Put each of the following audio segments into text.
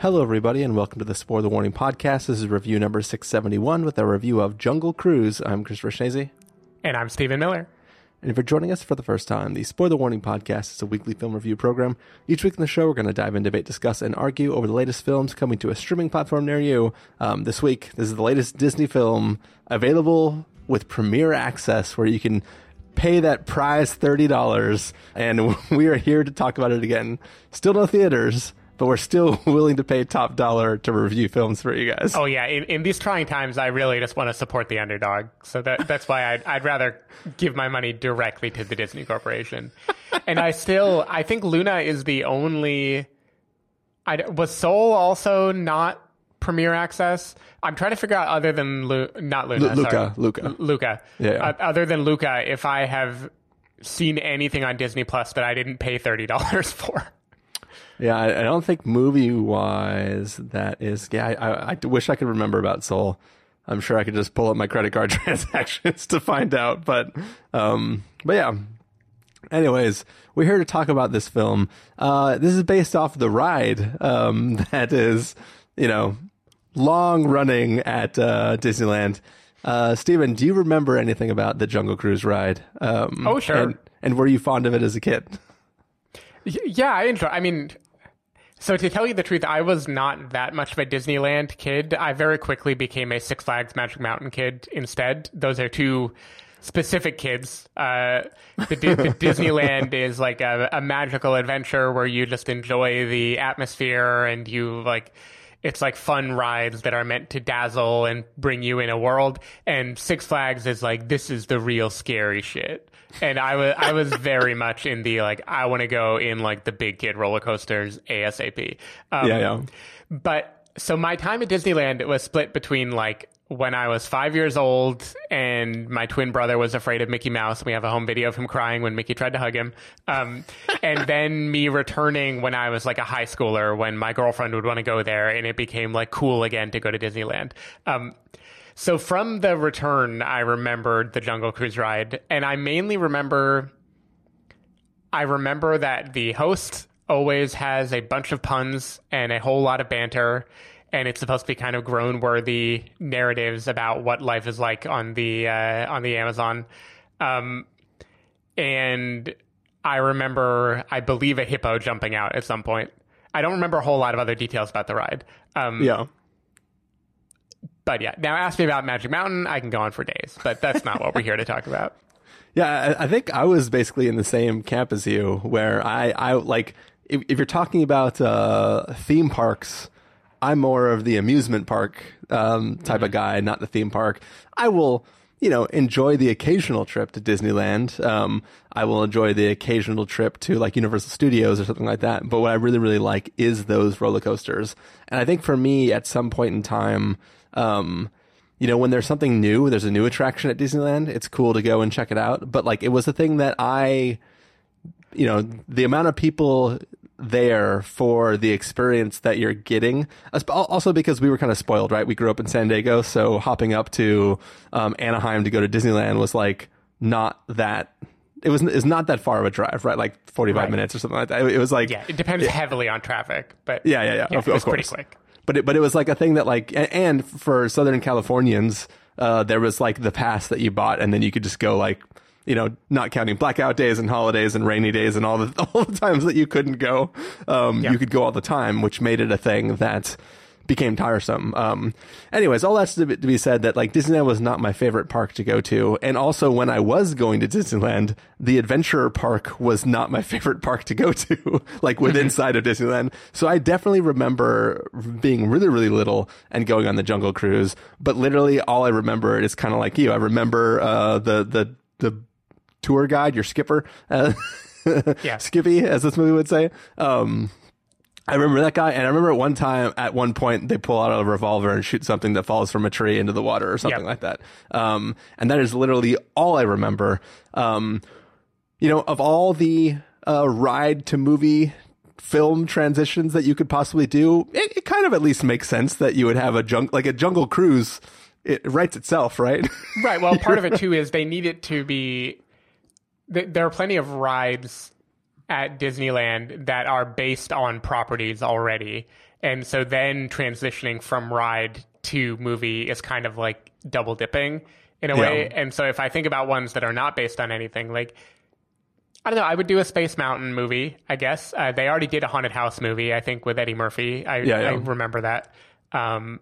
Hello, everybody, and welcome to the Spoiler Warning Podcast. This is review number 671 with a review of Jungle Cruise. I'm Christopher Schnese. And I'm Stephen Miller. And if you're joining us for the first time, the Spoiler Warning Podcast is a weekly film review program. Each week in the show, we're going to dive in, debate, discuss, and argue over the latest films coming to a streaming platform near you. Um, this week, this is the latest Disney film available with premiere access where you can pay that prize $30. And we are here to talk about it again. Still no theaters but we're still willing to pay top dollar to review films for you guys. Oh yeah, in, in these trying times, I really just want to support the underdog. So that that's why I'd, I'd rather give my money directly to the Disney Corporation. and I still, I think Luna is the only. I was Soul also not premiere access. I'm trying to figure out other than Lu, not Luna, L- Luca, sorry. Luca, Luca. Yeah. Uh, other than Luca, if I have seen anything on Disney Plus that I didn't pay thirty dollars for. Yeah, I, I don't think movie wise that is. Yeah, I, I, I wish I could remember about Soul. I'm sure I could just pull up my credit card transactions to find out. But, um, but yeah. Anyways, we're here to talk about this film. Uh, this is based off the ride um, that is, you know, long running at uh, Disneyland. Uh, Stephen, do you remember anything about the Jungle Cruise ride? Um, oh, sure. And, and were you fond of it as a kid? Yeah, I enjoy. I mean, so to tell you the truth, I was not that much of a Disneyland kid. I very quickly became a Six Flags Magic Mountain kid instead. Those are two specific kids. Uh, the, the Disneyland is like a, a magical adventure where you just enjoy the atmosphere and you like it's like fun rides that are meant to dazzle and bring you in a world. And Six Flags is like this is the real scary shit and I was I was very much in the like I want to go in like the big kid roller coasters ASAP. Um, yeah, yeah. But so my time at Disneyland was split between like when I was five years old and my twin brother was afraid of Mickey Mouse. We have a home video of him crying when Mickey tried to hug him. Um, and then me returning when I was like a high schooler when my girlfriend would want to go there and it became like cool again to go to Disneyland. Um, so from the return, I remembered the Jungle Cruise ride, and I mainly remember. I remember that the host always has a bunch of puns and a whole lot of banter, and it's supposed to be kind of groan worthy narratives about what life is like on the uh, on the Amazon. Um, and I remember, I believe, a hippo jumping out at some point. I don't remember a whole lot of other details about the ride. Um, yeah. But yeah, now ask me about Magic Mountain. I can go on for days, but that's not what we're here to talk about. Yeah, I, I think I was basically in the same camp as you, where I, I like if, if you're talking about uh, theme parks, I'm more of the amusement park um, type mm-hmm. of guy, not the theme park. I will, you know, enjoy the occasional trip to Disneyland. Um, I will enjoy the occasional trip to like Universal Studios or something like that. But what I really, really like is those roller coasters. And I think for me, at some point in time, um, you know, when there's something new, there's a new attraction at Disneyland, it's cool to go and check it out. But like, it was a thing that I, you know, the amount of people there for the experience that you're getting. Also because we were kind of spoiled, right? We grew up in San Diego, so hopping up to um, Anaheim to go to Disneyland was like not that. It was is not that far of a drive, right? Like 45 right. minutes or something like that. It, was like yeah, it depends it, heavily on traffic, but yeah, yeah, yeah. yeah of, it was pretty quick but it, but it was like a thing that like and for Southern Californians, uh, there was like the pass that you bought, and then you could just go like you know, not counting blackout days and holidays and rainy days and all the all the times that you couldn't go, um, yeah. you could go all the time, which made it a thing that became tiresome. Um, anyways, all that's to be, to be said that like Disneyland was not my favorite park to go to. And also when I was going to Disneyland, the adventure park was not my favorite park to go to, like within inside of Disneyland. So I definitely remember being really, really little and going on the jungle cruise. But literally all I remember is kind of like you. I remember, uh, the, the, the tour guide, your skipper, uh, yeah. Skippy, as this movie would say. Um, I remember that guy, and I remember at one time, at one point, they pull out a revolver and shoot something that falls from a tree into the water or something yep. like that. Um, and that is literally all I remember. Um, you know, of all the uh, ride to movie film transitions that you could possibly do, it, it, kind of at least makes sense that you would have a junk like a jungle cruise. It writes itself, right? Right. Well, part of it too is they need it to be. There are plenty of rides at Disneyland that are based on properties already. And so then transitioning from ride to movie is kind of like double dipping in a Yeah. way. And so if I think about ones that are not based on anything, like I don't know, I would do a Space Mountain movie, I guess. Uh, they already did a haunted house movie, I think, with Eddie Murphy. I, Yeah, yeah. I remember that. Um,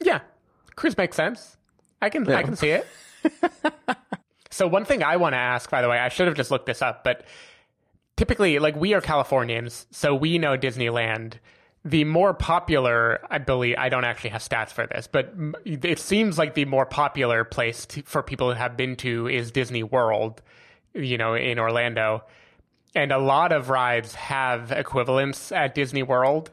yeah, Cruise makes sense. I can I can see it. so one thing I want to ask, by the way, I should have just looked this up, but typically, like we are Californians, so we know Disneyland. The more popular, I believe, I don't actually have stats for this, but it seems like the more popular place to, for people who have been to is Disney World, you know, in Orlando. And a lot of rides have equivalents at Disney World.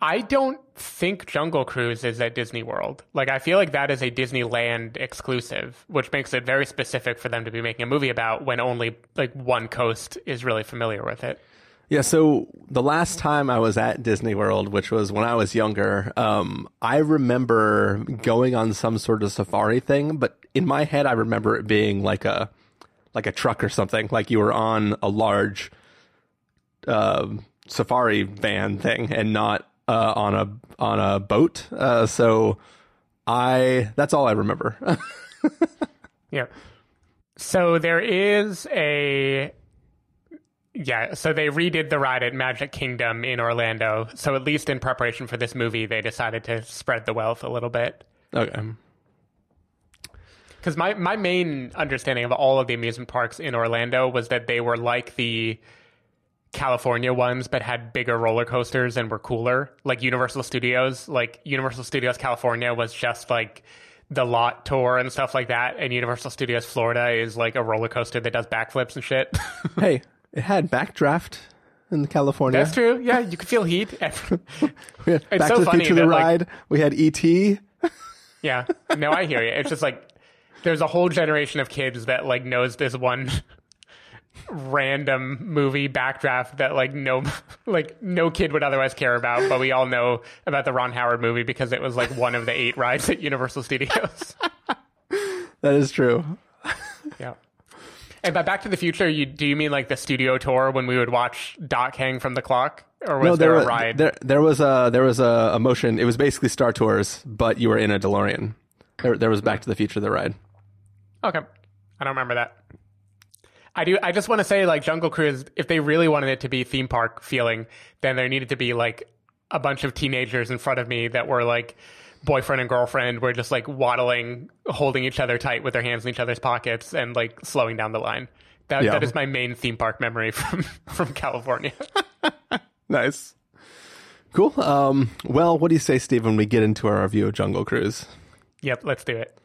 I don't think Jungle Cruise is at Disney World. Like, I feel like that is a Disneyland exclusive, which makes it very specific for them to be making a movie about when only like one coast is really familiar with it. Yeah, so the last time I was at Disney World, which was when I was younger, um, I remember going on some sort of safari thing, but in my head, I remember it being like a like a truck or something, like you were on a large um safari van thing and not uh, on a on a boat. Uh, so I that's all I remember. Yeah. So there is a yeah, so they redid the ride at Magic Kingdom in Orlando. So at least in preparation for this movie, they decided to spread the wealth a little bit. okay. Because my, my main understanding of all of the amusement parks in Orlando was that they were like the California ones, but had bigger roller coasters and were cooler. Like Universal Studios, like Universal Studios California was just like the lot tour and stuff like that. And Universal Studios Florida is like a roller coaster that does backflips and shit. hey, it had backdraft in California. That's true. Yeah, you could feel heat. We had It's Back so to the funny Future the that, like- ride. we had ET. Yeah. No, I hear you. It's just like there's a whole generation of kids that like knows this one random movie backdraft that like no like no kid would otherwise care about, but we all know about the Ron Howard movie because it was like one of the eight rides at Universal Studios. That is true. yeah. And by Back to the Future, you do you mean like the studio tour when we would watch Doc hang from the clock, or was there, there a ride? There, there was a there was a, a motion. It was basically Star Tours, but you were in a DeLorean. There, there was Back to the Future the ride. Okay. I don't remember that. I do I just want to say like Jungle Cruise if they really wanted it to be theme park feeling, then there needed to be like a bunch of teenagers in front of me that were like boyfriend and girlfriend were just like waddling holding each other tight with their hands in each other's pockets and like slowing down the line. That Yeah. that is my main theme park memory from from California. Nice. Cool. Um, well, what do you say, Steve, when we get into our review of Jungle Cruise? yep, let's do it.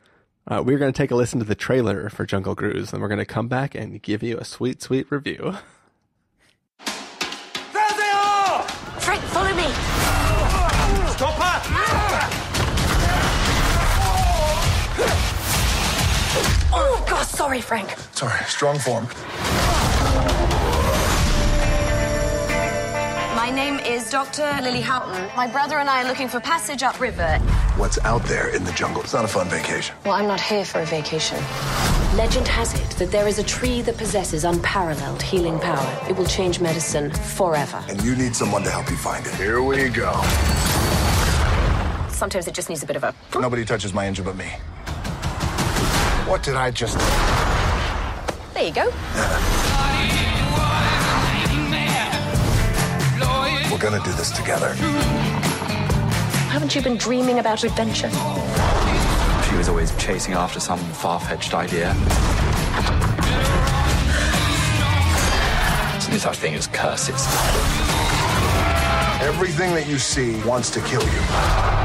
Uh, we're going to take a listen to the trailer for Jungle Cruise, and we're going to come back and give you a sweet, sweet review. There they are! Frank, follow me. Stop her! Oh, God, sorry, Frank. Sorry, strong form. Name is Dr. Lily Houghton. My brother and I are looking for passage upriver. What's out there in the jungle? It's not a fun vacation. Well, I'm not here for a vacation. Legend has it that there is a tree that possesses unparalleled healing power. It will change medicine forever. And you need someone to help you find it. Here we go. Sometimes it just needs a bit of a. Nobody touches my engine but me. What did I just. There you go. Gonna do this together. Haven't you been dreaming about adventure? She was always chasing after some far fetched idea. There's no such thing as curses. Everything that you see wants to kill you.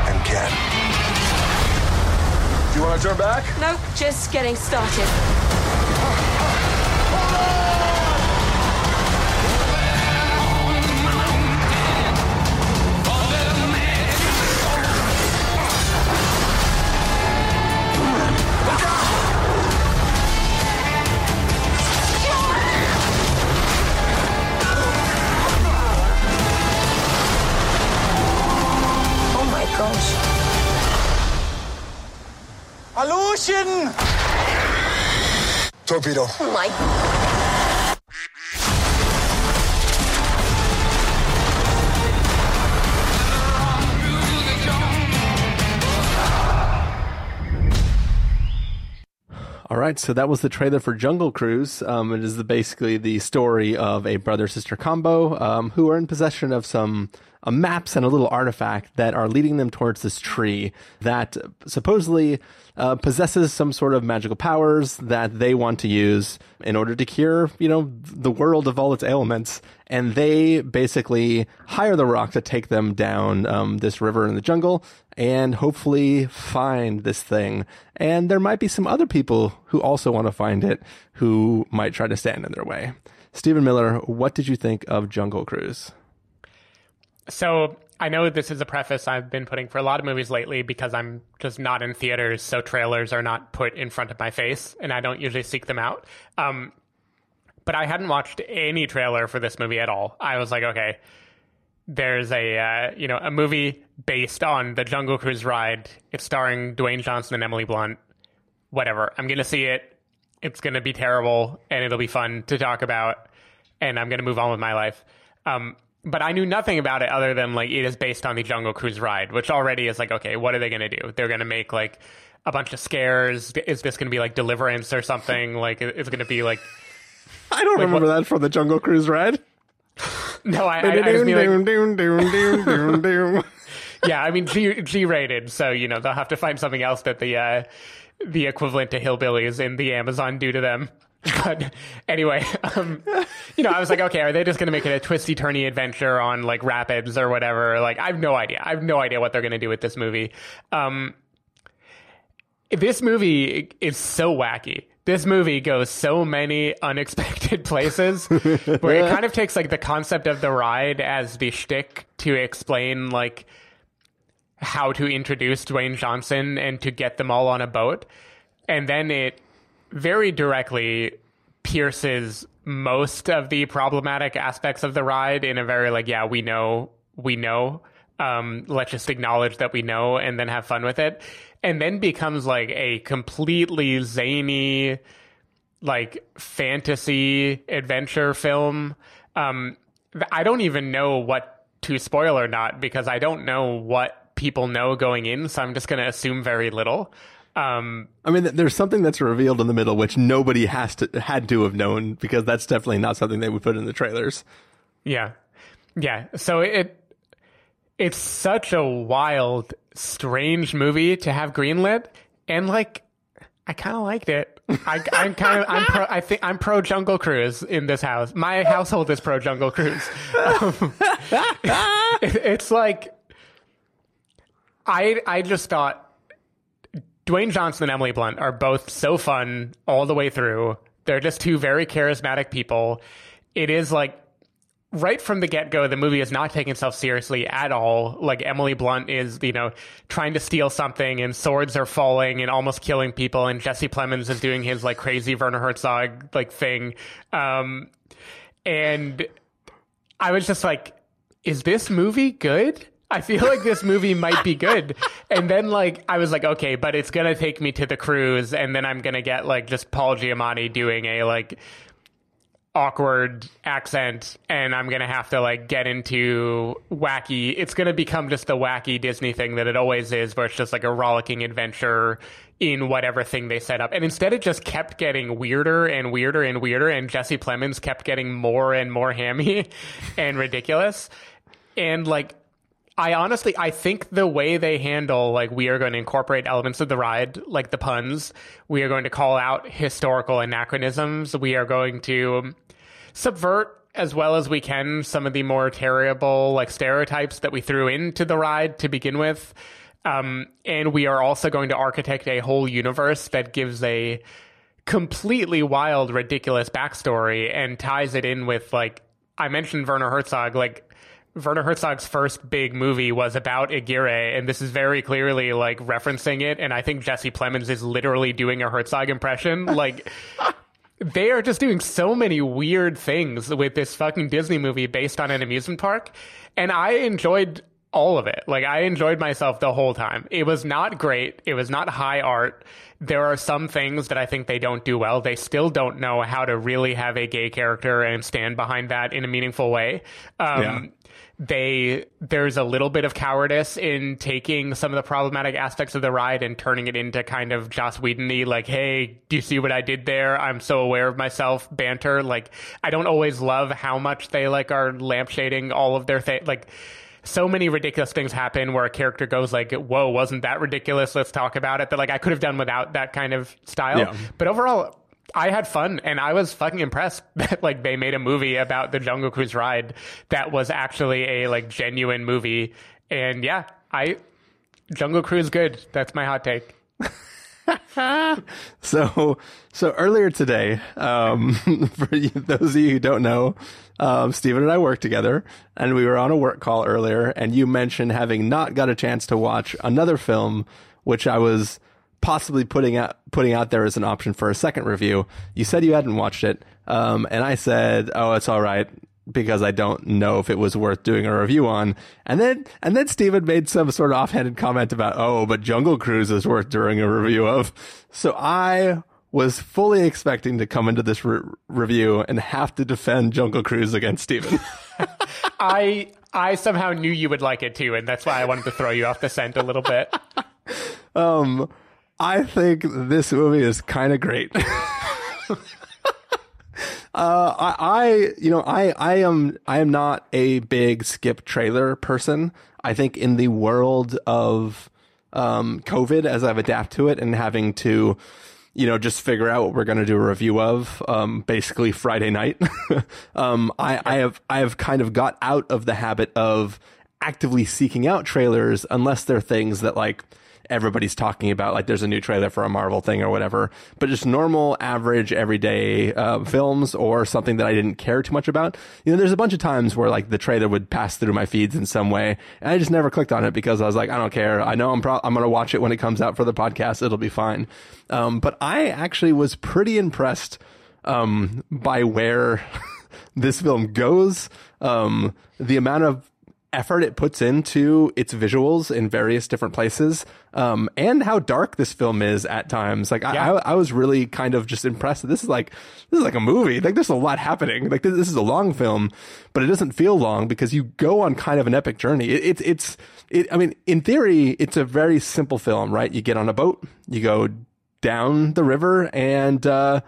And can. Do you want to turn back? No, just getting started. Torpedo. Oh my. All right, so that was the trailer for Jungle Cruise. Um, it is the, basically the story of a brother sister combo um, who are in possession of some uh, maps and a little artifact that are leading them towards this tree that supposedly uh, possesses some sort of magical powers that they want to use in order to cure, you know, the world of all its ailments. And they basically hire the rock to take them down um, this river in the jungle and hopefully find this thing. And there might be some other people who also want to find it who might try to stand in their way. Stephen Miller, what did you think of Jungle Cruise? So I know this is a preface I've been putting for a lot of movies lately because I'm just not in theaters, so trailers are not put in front of my face, and I don't usually seek them out. Um, but I hadn't watched any trailer for this movie at all. I was like, okay, there's a uh, you know a movie based on the Jungle Cruise ride. It's starring Dwayne Johnson and Emily Blunt. Whatever, I'm gonna see it. It's gonna be terrible, and it'll be fun to talk about, and I'm gonna move on with my life. Um, but I knew nothing about it other than like it is based on the Jungle Cruise ride, which already is like, okay, what are they going to do? They're going to make like a bunch of scares. Is this going to be like Deliverance or something? Like it's going to be like. I don't remember what- that from the Jungle Cruise ride. No, I, I, I just mean like, yeah, I mean G G rated, so you know they'll have to find something else that the uh, the equivalent to hillbillies in the Amazon do to them. But anyway, um, you know, I was like, okay, are they just going to make it a twisty turny adventure on like rapids or whatever? Like, I have no idea. I have no idea what they're going to do with this movie. Um, this movie is so wacky. This movie goes so many unexpected places where it kind of takes like the concept of the ride as the shtick to explain like how to introduce Dwayne Johnson and to get them all on a boat. And then it very directly pierces most of the problematic aspects of the ride in a very like, yeah, we know, we know. Um, let's just acknowledge that we know and then have fun with it. And then becomes like a completely zany, like fantasy adventure film. Um, I don't even know what to spoil or not because I don't know what people know going in. So I'm just going to assume very little. Um, I mean, there's something that's revealed in the middle which nobody has to had to have known because that's definitely not something they would put in the trailers. Yeah, yeah. So it it's such a wild, strange movie to have greenlit, and like I kind of liked it. I, I'm kind of I'm pro. I think I'm pro Jungle Cruise in this house. My household is pro Jungle Cruise. Um, it- it's like I I just thought Dwayne Johnson and Emily Blunt are both so fun all the way through. They're just two very charismatic people. It is like right from the get go, the movie is not taking itself seriously at all. Like Emily Blunt is, you know, trying to steal something and swords are falling and almost killing people. And Jesse Plemons is doing his like crazy Werner Herzog like thing. Um, and I was just like, is this movie good? I feel like this movie might be good. And then like I was like, okay, but it's gonna take me to the cruise, and then I'm gonna get like just Paul Giamatti doing a like awkward accent and I'm going to have to like get into wacky. It's going to become just the wacky Disney thing that it always is where it's just like a rollicking adventure in whatever thing they set up. And instead it just kept getting weirder and weirder and weirder and Jesse Plemons kept getting more and more hammy and ridiculous. And like I honestly, I think the way they handle, like, we are going to incorporate elements of the ride, like the puns. We are going to call out historical anachronisms. We are going to subvert as well as we can some of the more terrible, like, stereotypes that we threw into the ride to begin with. Um, and we are also going to architect a whole universe that gives a completely wild, ridiculous backstory and ties it in with, like, I mentioned Werner Herzog, like, Werner Herzog's first big movie was about Aguirre, and this is very clearly like referencing it. And I think Jesse Plemons is literally doing a Herzog impression. Like, they are just doing so many weird things with this fucking Disney movie based on an amusement park. And I enjoyed all of it. Like I enjoyed myself the whole time. It was not great. It was not high art. There are some things that I think they don't do well. They still don't know how to really have a gay character and stand behind that in a meaningful way. Um, Yeah. They there's a little bit of cowardice in taking some of the problematic aspects of the ride and turning it into kind of Joss Whedon-y, like, hey, do you see what I did there? I'm so aware of myself banter. Like, I don't always love how much they like are lampshading all of their things. Like, so many ridiculous things happen where a character goes like, "Whoa, wasn't that ridiculous? Let's talk about it." That like I could have done without that kind of style. Yeah. But overall, I had fun and I was fucking impressed that like they made a movie about the Jungle Cruise ride that was actually a like genuine movie. And yeah, I Jungle Cruise good. That's my hot take. So, so earlier today, um, for you, those of you who don't know, um, Stephen and I worked together, and we were on a work call earlier, and you mentioned having not got a chance to watch another film, which I was possibly putting out putting out there as an option for a second review. You said you hadn't watched it, um, and I said, "Oh, it's all right." Because I don't know if it was worth doing a review on, and then and then Stephen made some sort of offhanded comment about, oh, but Jungle Cruise is worth doing a review of. So I was fully expecting to come into this re- review and have to defend Jungle Cruise against Stephen. I I somehow knew you would like it too, and that's why I wanted to throw you off the scent a little bit. I think this movie is kind of great. Uh, I, I, you know, I, I am, I am not a big skip trailer person. I think in the world of, um, COVID, as I've adapted to it and having to, you know, just figure out what we're going to do a review of, um, basically Friday night. um, I, I have, I have kind of got out of the habit of actively seeking out trailers unless they're things that like, everybody's talking about like there's a new trailer for a Marvel thing or whatever, but just normal, average, everyday uh, films or something that I didn't care too much about. You know, there's a bunch of times where like the trailer would pass through my feeds in some way, and I just never clicked on it because I was like, I don't care. I know I'm pro- I'm gonna watch it when it comes out for the podcast. It'll be fine. Um, but I actually was pretty impressed um, by where this film goes. Um, the amount of effort it puts into its visuals in various different places, um, and how dark this film is at times. Like Yeah. I, I was really kind of just impressed. that This is like this is like a movie. Like there's a lot happening. Like this, this is a long film, but it doesn't feel long because you go on kind of an epic journey. It, it's it's it. I mean, in theory, it's a very simple film, right? You get on a boat, you go down the river, and uh,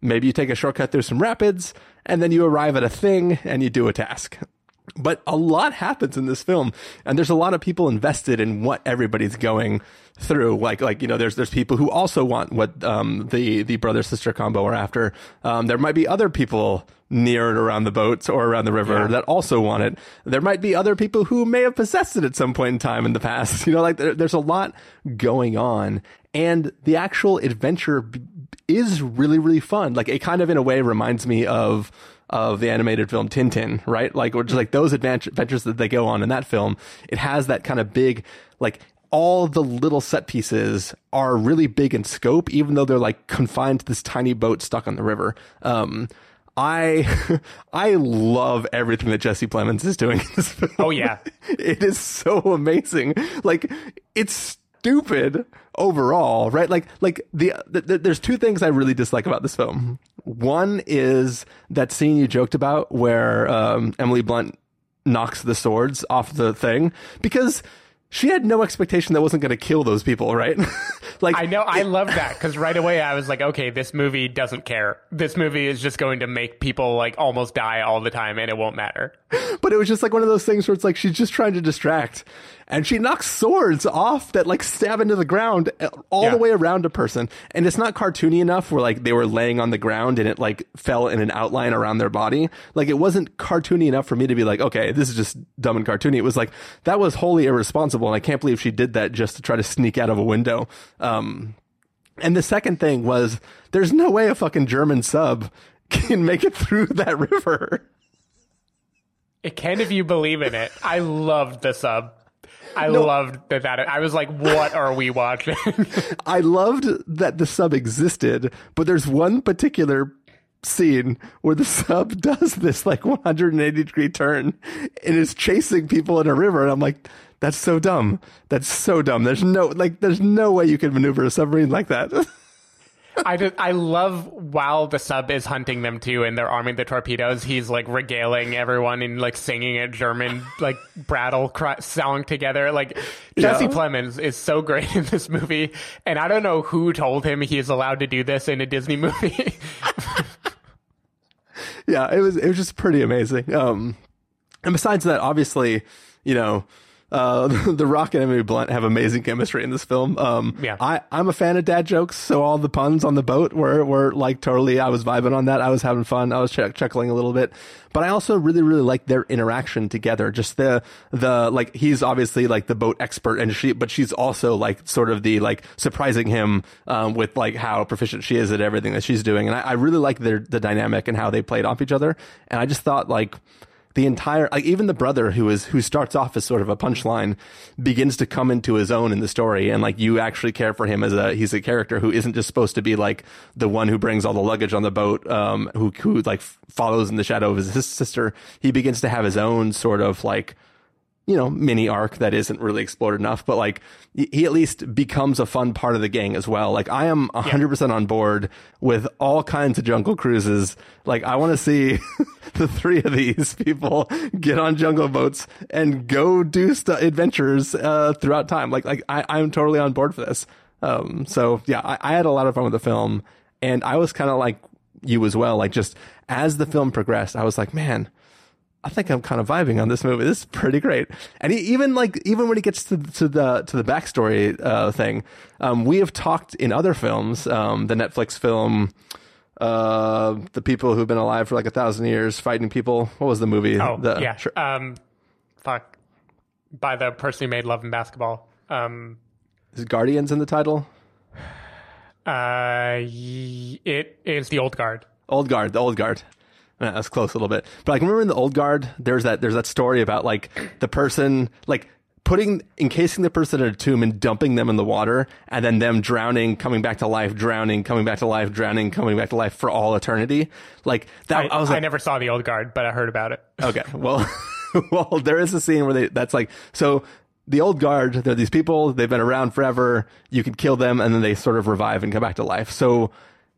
maybe you take a shortcut through some rapids, and then you arrive at a thing and you do a task. But a lot happens in this film, and there's a lot of people invested in what everybody's going through. Like, like you know, there's there's people who also want what um, the the brother sister combo are after. Um, there might be other people near and around the boats or around the river that also want it. There might be other people who may have possessed it at some point in time in the past. You know, like there, there's a lot going on, and the actual adventure b- is really really fun. Like it kind of in a way reminds me of of the animated film Tintin, right? Like, which is like those adventures that they go on in that film. It has that kind of big, like, all the little set pieces are really big in scope, even though they're like confined to this tiny boat stuck on the river. Um, I, I love everything that Jesse Plemons is doing in this film. Oh, yeah. it is so amazing. Like, it's stupid overall, right? Like, like the, the, the there's two things I really dislike about this film. One is that scene you joked about where um, Emily Blunt knocks the swords off the thing because she had no expectation that wasn't going to kill those people, right? like I know. I love that because right away I was like, okay, this movie doesn't care. This movie is just going to make people like almost die all the time, and it won't matter. but it was just like one of those things where it's like she's just trying to distract and she knocks swords off that like stab into the ground uh, all Yeah. the way around a person and it's not cartoony enough where like they were laying on the ground and it like fell in an outline around their body like it wasn't cartoony enough for me to be like okay this is just dumb and cartoony it was like that was wholly irresponsible and i can't believe she did that just to try to sneak out of a window um and the second thing was there's no way a fucking german sub can make it through that river It can if you believe in it. I loved the sub. I loved that, that. I was like, what are we watching? I loved that the sub existed, but there's one particular scene where the sub does this like 180 degree turn and is chasing people in a river. And I'm like, That's so dumb. That's so dumb. There's no like there's no way you could maneuver a submarine like that. I just, I love while the sub is hunting them too, and they're arming the torpedoes. He's like regaling everyone and like singing a German like brattle cry, song together. Like Jesse Yeah. Plemons is so great in this movie, and I don't know who told him he is allowed to do this in a Disney movie. yeah, it was it was just pretty amazing. Um, and besides that, obviously, you know, uh, the Rock and Emily Blunt have amazing chemistry in this film. Um, Yeah. I I'm a fan of dad jokes, so all the puns on the boat were were like totally. I was vibing on that. I was having fun. I was chuck chuckling a little bit, but I also really really like their interaction together. Just the the like he's obviously like the boat expert, and she but she's also like sort of the like surprising him um, with like how proficient she is at everything that she's doing, and I, I really like their the dynamic and how they played off each other. And I just thought like the entire like even the brother who is who starts off as sort of a punchline begins to come into his own in the story. And like you actually care for him as a he's a character who isn't just supposed to be like the one who brings all the luggage on the boat um who who like follows in the shadow of his sister. He begins to have his own sort of like you know, mini arc that isn't really explored enough, but like he at least becomes a fun part of the gang as well. Like I am hundred percent on board with all kinds of jungle cruises. Like I want to see the three of these people get on jungle boats and go do stu adventures uh, throughout time. Like like I, I'm totally on board for this. Um, so yeah, I, I had a lot of fun with the film, and I was kind of like you as well. Like just as the film progressed, I was like, man. I think I'm kind of vibing on this movie. This is pretty great. And he, even like even when he gets to to the to the backstory uh, thing, um, we have talked in other films, um, the Netflix film, uh, the people who've been alive for like a thousand years fighting people. What was the movie? oh The- yeah, sure. um, fuck, by the person who made Love and Basketball. Um, Is Guardians in the title? uh, it is the old guard. Old Guard, the Old Guard. Yeah, that's close a little bit. But like remember in the Old Guard, there's that there's that story about like the person like putting encasing the person in a tomb and dumping them in the water and then them drowning, coming back to life, drowning, coming back to life, drowning, coming back to life for all eternity. Like that I, I, was I never saw the old guard, but I heard about it. Okay. Well, well, there is a scene where they that's like so the old guard, they're these people, they've been around forever. You can kill them and then they sort of revive and come back to life. So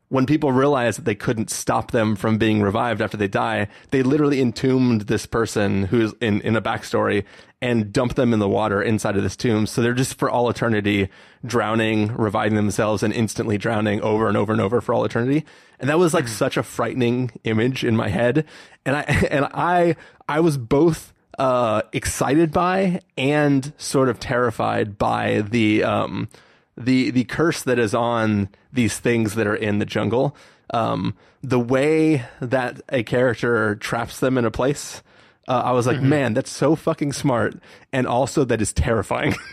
when people realized that they couldn't stop them from being revived after they die, they literally entombed this person who's in, in a backstory and dumped them in the water inside of this tomb. So they're just for all eternity drowning, reviving themselves and instantly drowning over and over and over for all eternity. And that was like such a frightening image in my head. And I, and I, I was both uh, excited by and sort of terrified by the um, the the curse that is on these things that are in the jungle. Um, the way that a character traps them in a place, uh, I was like, man, that's so fucking smart, and also that is terrifying.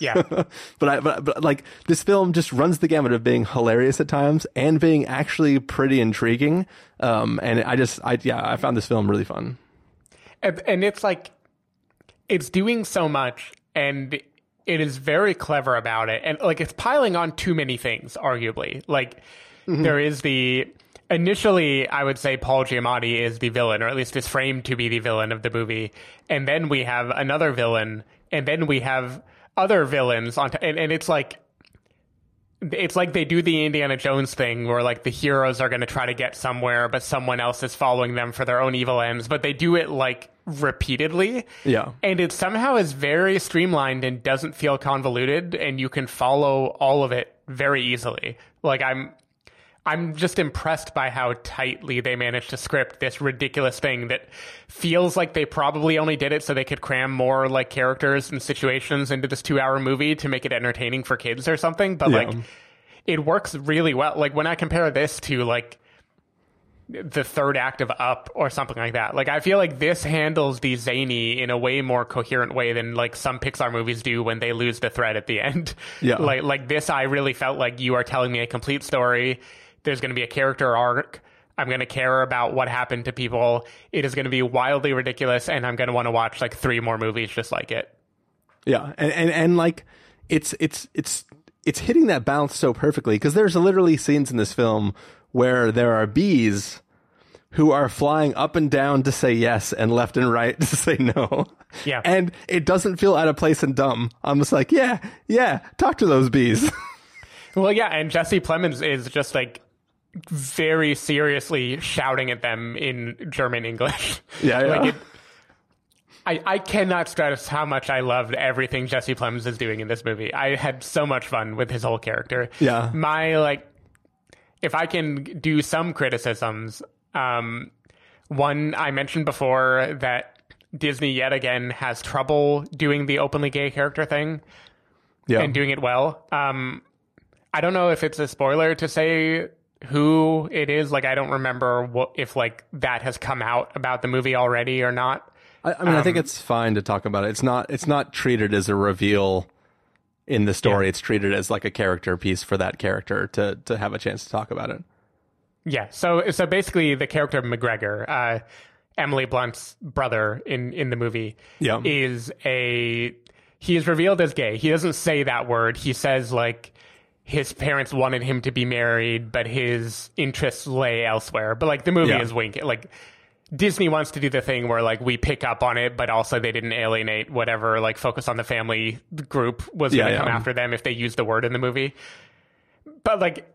Yeah. but I but, but like this film just runs the gamut of being hilarious at times and being actually pretty intriguing. Um, and I just I yeah I found this film really fun. and, and it's like it's doing so much and it is very clever about it. And like it's piling on too many things arguably. Like mm-hmm. there is the initially i would say paul giamatti is the villain or at least is framed to be the villain of the movie. And then we have another villain and then we have other villains on t- and, and it's like it's like they do the Indiana Jones thing where like the heroes are going to try to get somewhere, but someone else is following them for their own evil ends, but they do it like repeatedly. Yeah. And it somehow is very streamlined and doesn't feel convoluted and you can follow all of it very easily. Like I'm I'm just impressed by how tightly they managed to script this ridiculous thing that feels like they probably only did it so they could cram more like characters and situations into this 2-hour movie to make it entertaining for kids or something, but Yeah. like it works really well. Like when I compare this to like the third act of Up or something like that. Like I feel like this handles the zany in a way more coherent way than like some Pixar movies do when they lose the thread at the end. Yeah. Like like this I really felt like you are telling me a complete story. There's going to be a character arc. I'm going to care about what happened to people. It is going to be wildly ridiculous and I'm going to want to watch like three more movies just like it. Yeah, and and, and like it's it's it's it's hitting that balance so perfectly because there's literally scenes in this film where there are bees who are flying up and down to say yes and left and right to say no. Yeah. And it doesn't feel out of place and dumb. I'm just like, yeah, yeah, talk to those bees. Well, yeah, and Jesse Plemons is just like very seriously shouting at them in German English. Yeah, yeah. like it, I, I cannot stress how much I loved everything Jesse Plemons is doing in this movie. I had so much fun with his whole character. Yeah. My like if I can do some criticisms, um one I mentioned before that Disney yet again has trouble doing the openly gay character thing yeah. and doing it well. Um, I don't know if it's a spoiler to say who it is. Like, I don't remember what if like that has come out about the movie already or not. I, I mean, I think um, it's fine to talk about it. It's not. It's not treated as a reveal in the story. Yeah. It's treated as like a character piece for that character to to have a chance to talk about it. Yeah. So so basically, the character of MacGregor, uh, Emily Blunt's brother in in the movie, Yeah. is a he is revealed as gay. He doesn't say that word. He says like his parents wanted him to be married, but his interests lay elsewhere. But like the movie Yeah. is winking like. Disney wants to do the thing where like we pick up on it, but also they didn't alienate whatever like focus on the family group was Yeah, going to yeah. come after them if they used the word in the movie. But like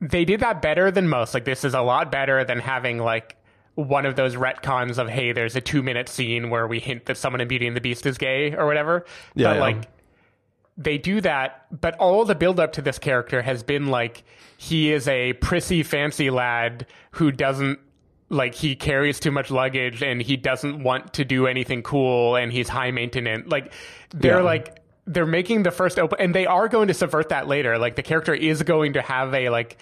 they did that better than most. Like this is a lot better than having like one of those retcons of hey, there's a two minute scene where we hint that someone in Beauty and the Beast is gay or whatever. Yeah, but yeah. like they do that, but all the build up to this character has been like he is a prissy fancy lad who doesn't like he carries too much luggage and he doesn't want to do anything cool and he's high maintenance. Like they're Yeah. like they're making the first open and they are going to subvert that later. Like the character is going to have a like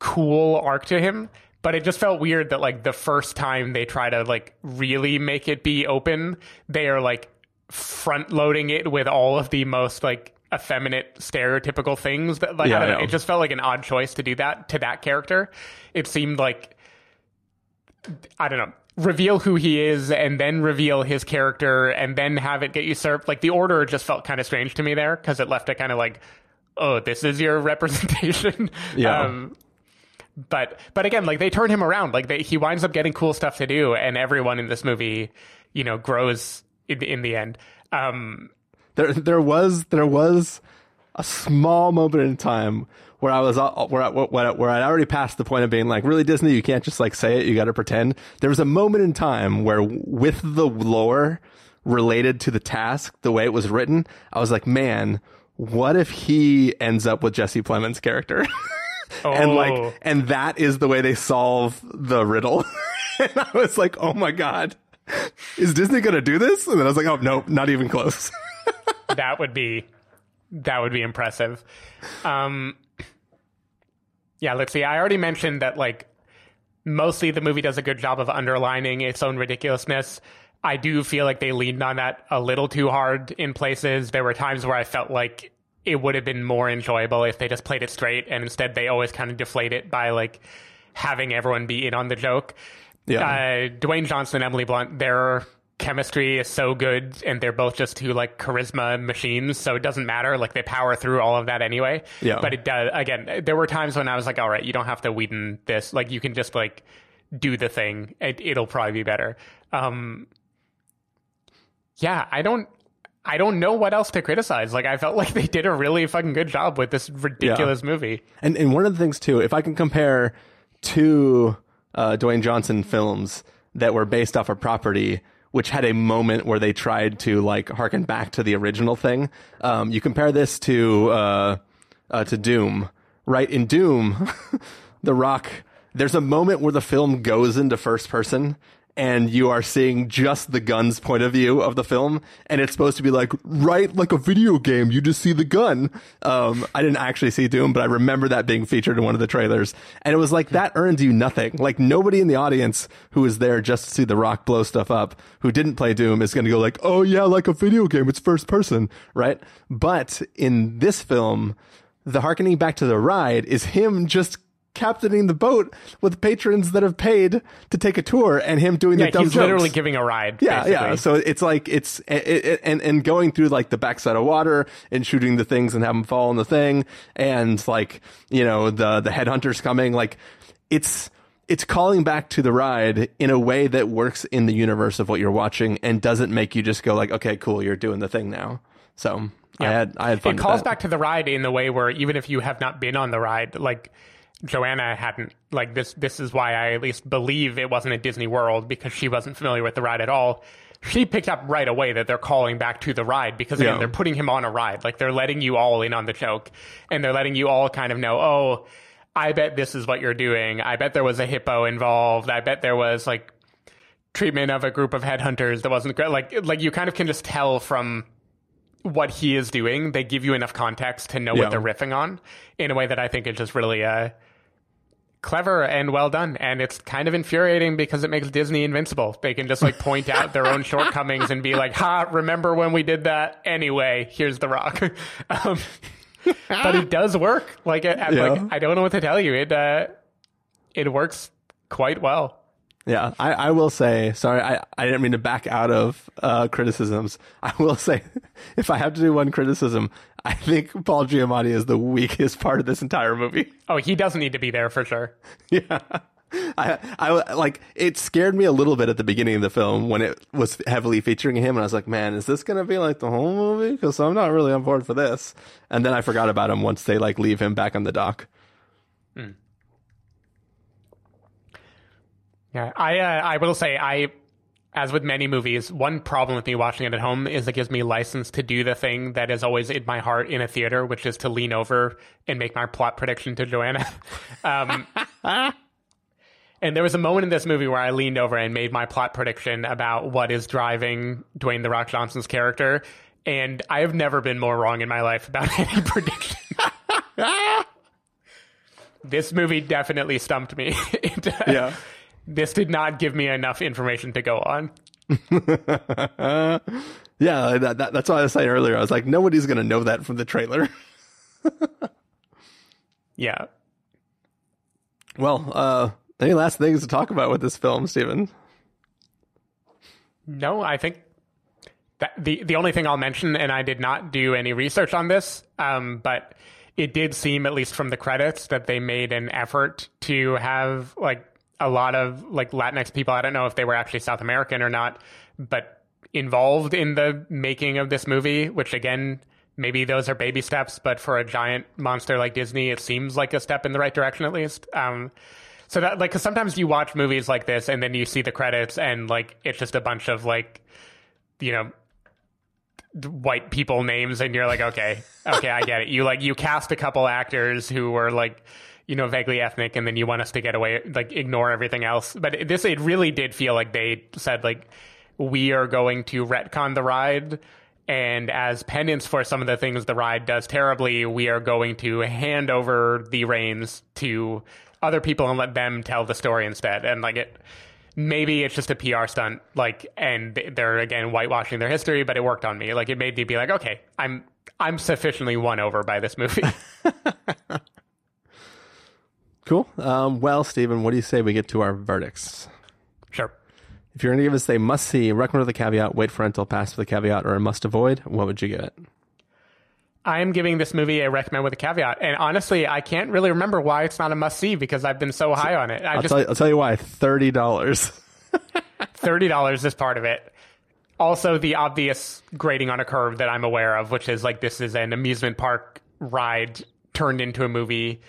cool arc to him. But it just felt weird that like the first time they try to like really make it be open, they are like front loading it with all of the most like effeminate stereotypical things that like Yeah, I don't know, know. it just felt like an odd choice to do that to that character. It seemed like I don't know, reveal who he is and then reveal his character and then have it get usurped. Like the order just felt kind of strange to me there because it left it kind of like, oh, this is your representation. Yeah. Um, but but again, like they turn him around. Like they, he winds up getting cool stuff to do, and everyone in this movie, you know, grows in, in the end. Um, There, there was, there was a small moment in time where I was, where I, where, where I'd already passed the point of being like, really Disney, you can't just like say it, you got to pretend. There was a moment in time where, with the lore related to the task, the way it was written, I was like, man, what if he ends up with Jesse Plemons' character? and Oh. like, and that is the way they solve the riddle. and I was like, oh my god. Is Disney gonna do this? And then I was like, oh no, not even close. that would be that would be impressive. Um, yeah, let's see. I already mentioned that like mostly the movie does a good job of underlining its own ridiculousness. I do feel like they leaned on that a little too hard in places. There were times where I felt like it would have been more enjoyable if they just played it straight and instead they always kind of deflate it by like having everyone be in on the joke. Yeah. Uh, Dwayne Johnson and Emily Blunt, their chemistry is so good and they're both just two like charisma machines, so it doesn't matter. Like they power through all of that anyway. Yeah. But it does again, there were times when I was like, all right, you don't have to Whedon this. Like you can just like do the thing. It, it'll probably be better. Um yeah, I don't I don't know what else to criticize. Like I felt like they did a really fucking good job with this ridiculous movie. And and one of the things too, if I can compare two uh, Dwayne Johnson films that were based off a property which had a moment where they tried to like harken back to the original thing, um, you compare this to uh, uh, to Doom, right? In Doom, The Rock, there's a moment where the film goes into first person. And you are seeing just the gun's point of view of the film, and it's supposed to be like, right, like a video game. You just see the gun. Um, I didn't actually see Doom, but I remember that being featured in one of the trailers, and it was like that earns you nothing. Like nobody in the audience who was there just to see The Rock blow stuff up, who didn't play Doom, is going to go like, oh yeah, like a video game. It's first person, right? But in this film, the harkening back to the ride is him just captaining the boat with patrons that have paid to take a tour and him doing Yeah, the dumb he's jokes. literally giving a ride. Yeah, yeah. So it's like it's it, it, and and going through like the backside of water and shooting the things and have them fall on the thing and like you know the the headhunters coming like it's it's calling back to the ride in a way that works in the universe of what you're watching and doesn't make you just go like, okay, cool, you're doing the thing now. So I had I had fun. it calls that. back to the ride in the way where even if you have not been on the ride, like Joanna hadn't, like this. This is why I at least believe it wasn't a Disney World because she wasn't familiar with the ride at all. She picked up right away that they're calling back to the ride because again, Yeah. they're putting him on a ride. Like they're letting you all in on the joke, and they're letting you all kind of know, oh, I bet this is what you're doing. I bet there was a hippo involved. I bet there was like treatment of a group of headhunters that wasn't great. Like like you kind of can just tell from what he is doing. They give you enough context to know Yeah. what they're riffing on in a way that I think is just really uh, clever and well done. And it's kind of infuriating because it makes Disney invincible. They can just like point out their own shortcomings and be like, "Ha! Remember when we did that? Anyway, here's the rock." um, but it does work. Like, it, Yeah. like I don't know what to tell you. It uh, it works quite well. Yeah, I, I will say, sorry, I, I didn't mean to back out of uh, criticisms. I will say, if I have to do one criticism, I think Paul Giamatti is the weakest part of this entire movie. Oh, he doesn't need to be there for sure. yeah. I, I like it scared me a little bit at the beginning of the film when it was heavily featuring him, and I was like, "Man, is this gonna be like the whole movie?" Because I'm not really on board for this. And then I forgot about him once they like leave him back on the dock. Yeah, I uh, I will say I, as with many movies, one problem with me watching it at home is it gives me license to do the thing that is always in my heart in a theater, which is to lean over and make my plot prediction to Joanna. um, and there was a moment in this movie where I leaned over and made my plot prediction about what is driving Dwayne the Rock Johnson's character, and I have never been more wrong in my life about any prediction. this movie definitely stumped me. It, uh, Yeah. This did not give me enough information to go on. Yeah, that, that, that's why I was saying earlier. I was like, nobody's gonna know that from the trailer. Yeah. Well, uh, any last things to talk about with this film, Stephen? No, I think that the the only thing I'll mention, and I did not do any research on this, um, but it did seem, at least from the credits, that they made an effort to have like a lot of like Latinx people. I don't know if they were actually South American or not, but involved in the making of this movie. Which again, maybe those are baby steps, but for a giant monster like Disney, it seems like a step in the right direction at least. Um, so that like, cause sometimes you watch movies like this and then you see the credits and like it's just a bunch of like, you know, white people names and you're like, okay, okay, I get it. You like you cast a couple actors who were like, you know, vaguely ethnic, and then you want us to get away, like ignore everything else. But this, it really did feel like they said like, we are going to retcon the ride. And as penance for some of the things the ride does terribly, we are going to hand over the reins to other people and let them tell the story instead. And like it, maybe it's just a PR stunt, like, and they're again whitewashing their history, but it worked on me. Like, it made me be like, okay, I'm I'm sufficiently won over by this movie. Cool. Um, well, Stephen, what do you say we get to our verdicts? sure. If you're going to give us a must see, recommend with a caveat, wait for rental, pass with a caveat, or a must avoid, what would you give it? I am giving this movie a recommend with a caveat, and honestly, I can't really remember why it's not a must see because I've been so high on it. I I'll, just tell tell you why. $30. thirty dollars is part of it. Also, the obvious grading on a curve that I'm aware of, which is like this is an amusement park ride turned into a movie.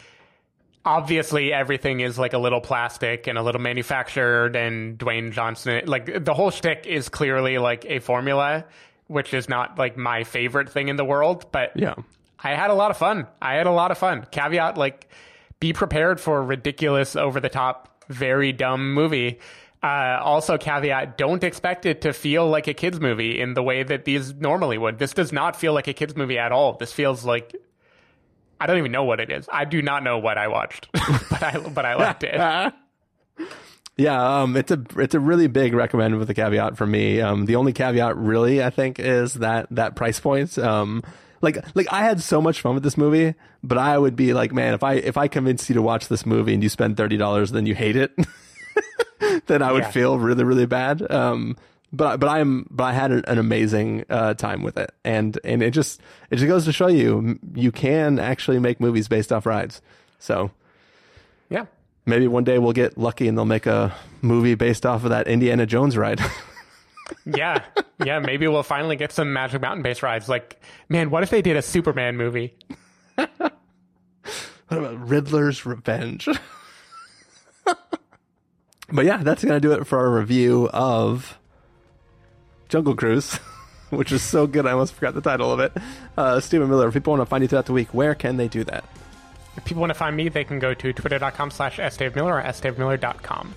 Obviously, everything is like a little plastic and a little manufactured, and Dwayne Johnson, like the whole shtick is clearly like a formula, which is not like my favorite thing in the world, but Yeah. I had a lot of fun. I had a lot of fun. Caveat like be prepared for a ridiculous, over the top, very dumb movie. Uh, also, caveat don't expect it to feel like a kids movie in the way that these normally would. This does not feel like a kids movie at all. This feels like I don't even know what it is. I do not know what I watched, but I but I liked it. Yeah, um, it's a it's a really big recommend with a caveat for me. Um, the only caveat really I think is that that price point. Um, like like I had so much fun with this movie, but I would be like, man, if I if I convinced you to watch this movie and you spend thirty dollars, then you hate it, then I would Yeah. feel really really bad. Um, but but I'm but I had an, an amazing uh, time with it, and and it just it just goes to show you you can actually make movies based off rides. So Yeah. Maybe one day we'll get lucky and they'll make a movie based off of that Indiana Jones ride. Yeah, yeah. Maybe we'll finally get some Magic Mountain based rides. Like, man, what if they did a Superman movie? what about Riddler's Revenge? but yeah, that's going to do it for our review of Jungle Cruise, which is so good I almost forgot the title of it. Uh, Stephen Miller, if people want to find you throughout the week, where can they do that? If people want to find me, they can go to twitter.com slash sdavemiller or sdavemiller.com.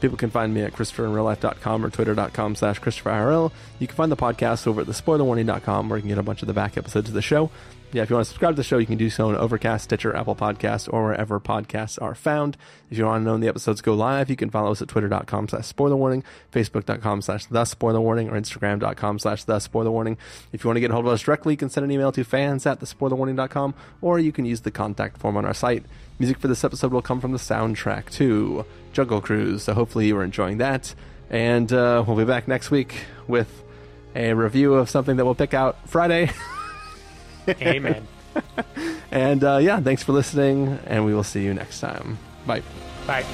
People can find me at ChristopherInRealLife.com or Twitter.com slash ChristopherIRL. You can find the podcast over at TheSpoilerWarning.com where you can get a bunch of the back episodes of the show. Yeah, if you want to subscribe to the show, you can do so on Overcast, Stitcher, Apple Podcasts, or wherever podcasts are found. If you want to know when the episodes go live, you can follow us at Twitter.com slash SpoilerWarning, Facebook.com slash The spoiler warning, or Instagram.com slash The spoiler warning. If you want to get a hold of us directly, you can send an email to fans at TheSpoilerWarning.com, or you can use the contact form on our site. Music for this episode will come from the soundtrack to Jungle Cruise, so hopefully you are enjoying that. And uh, we'll be back next week with a review of something that we'll pick out Friday. Amen. and uh, yeah, thanks for listening, and we will see you next time. Bye. Bye.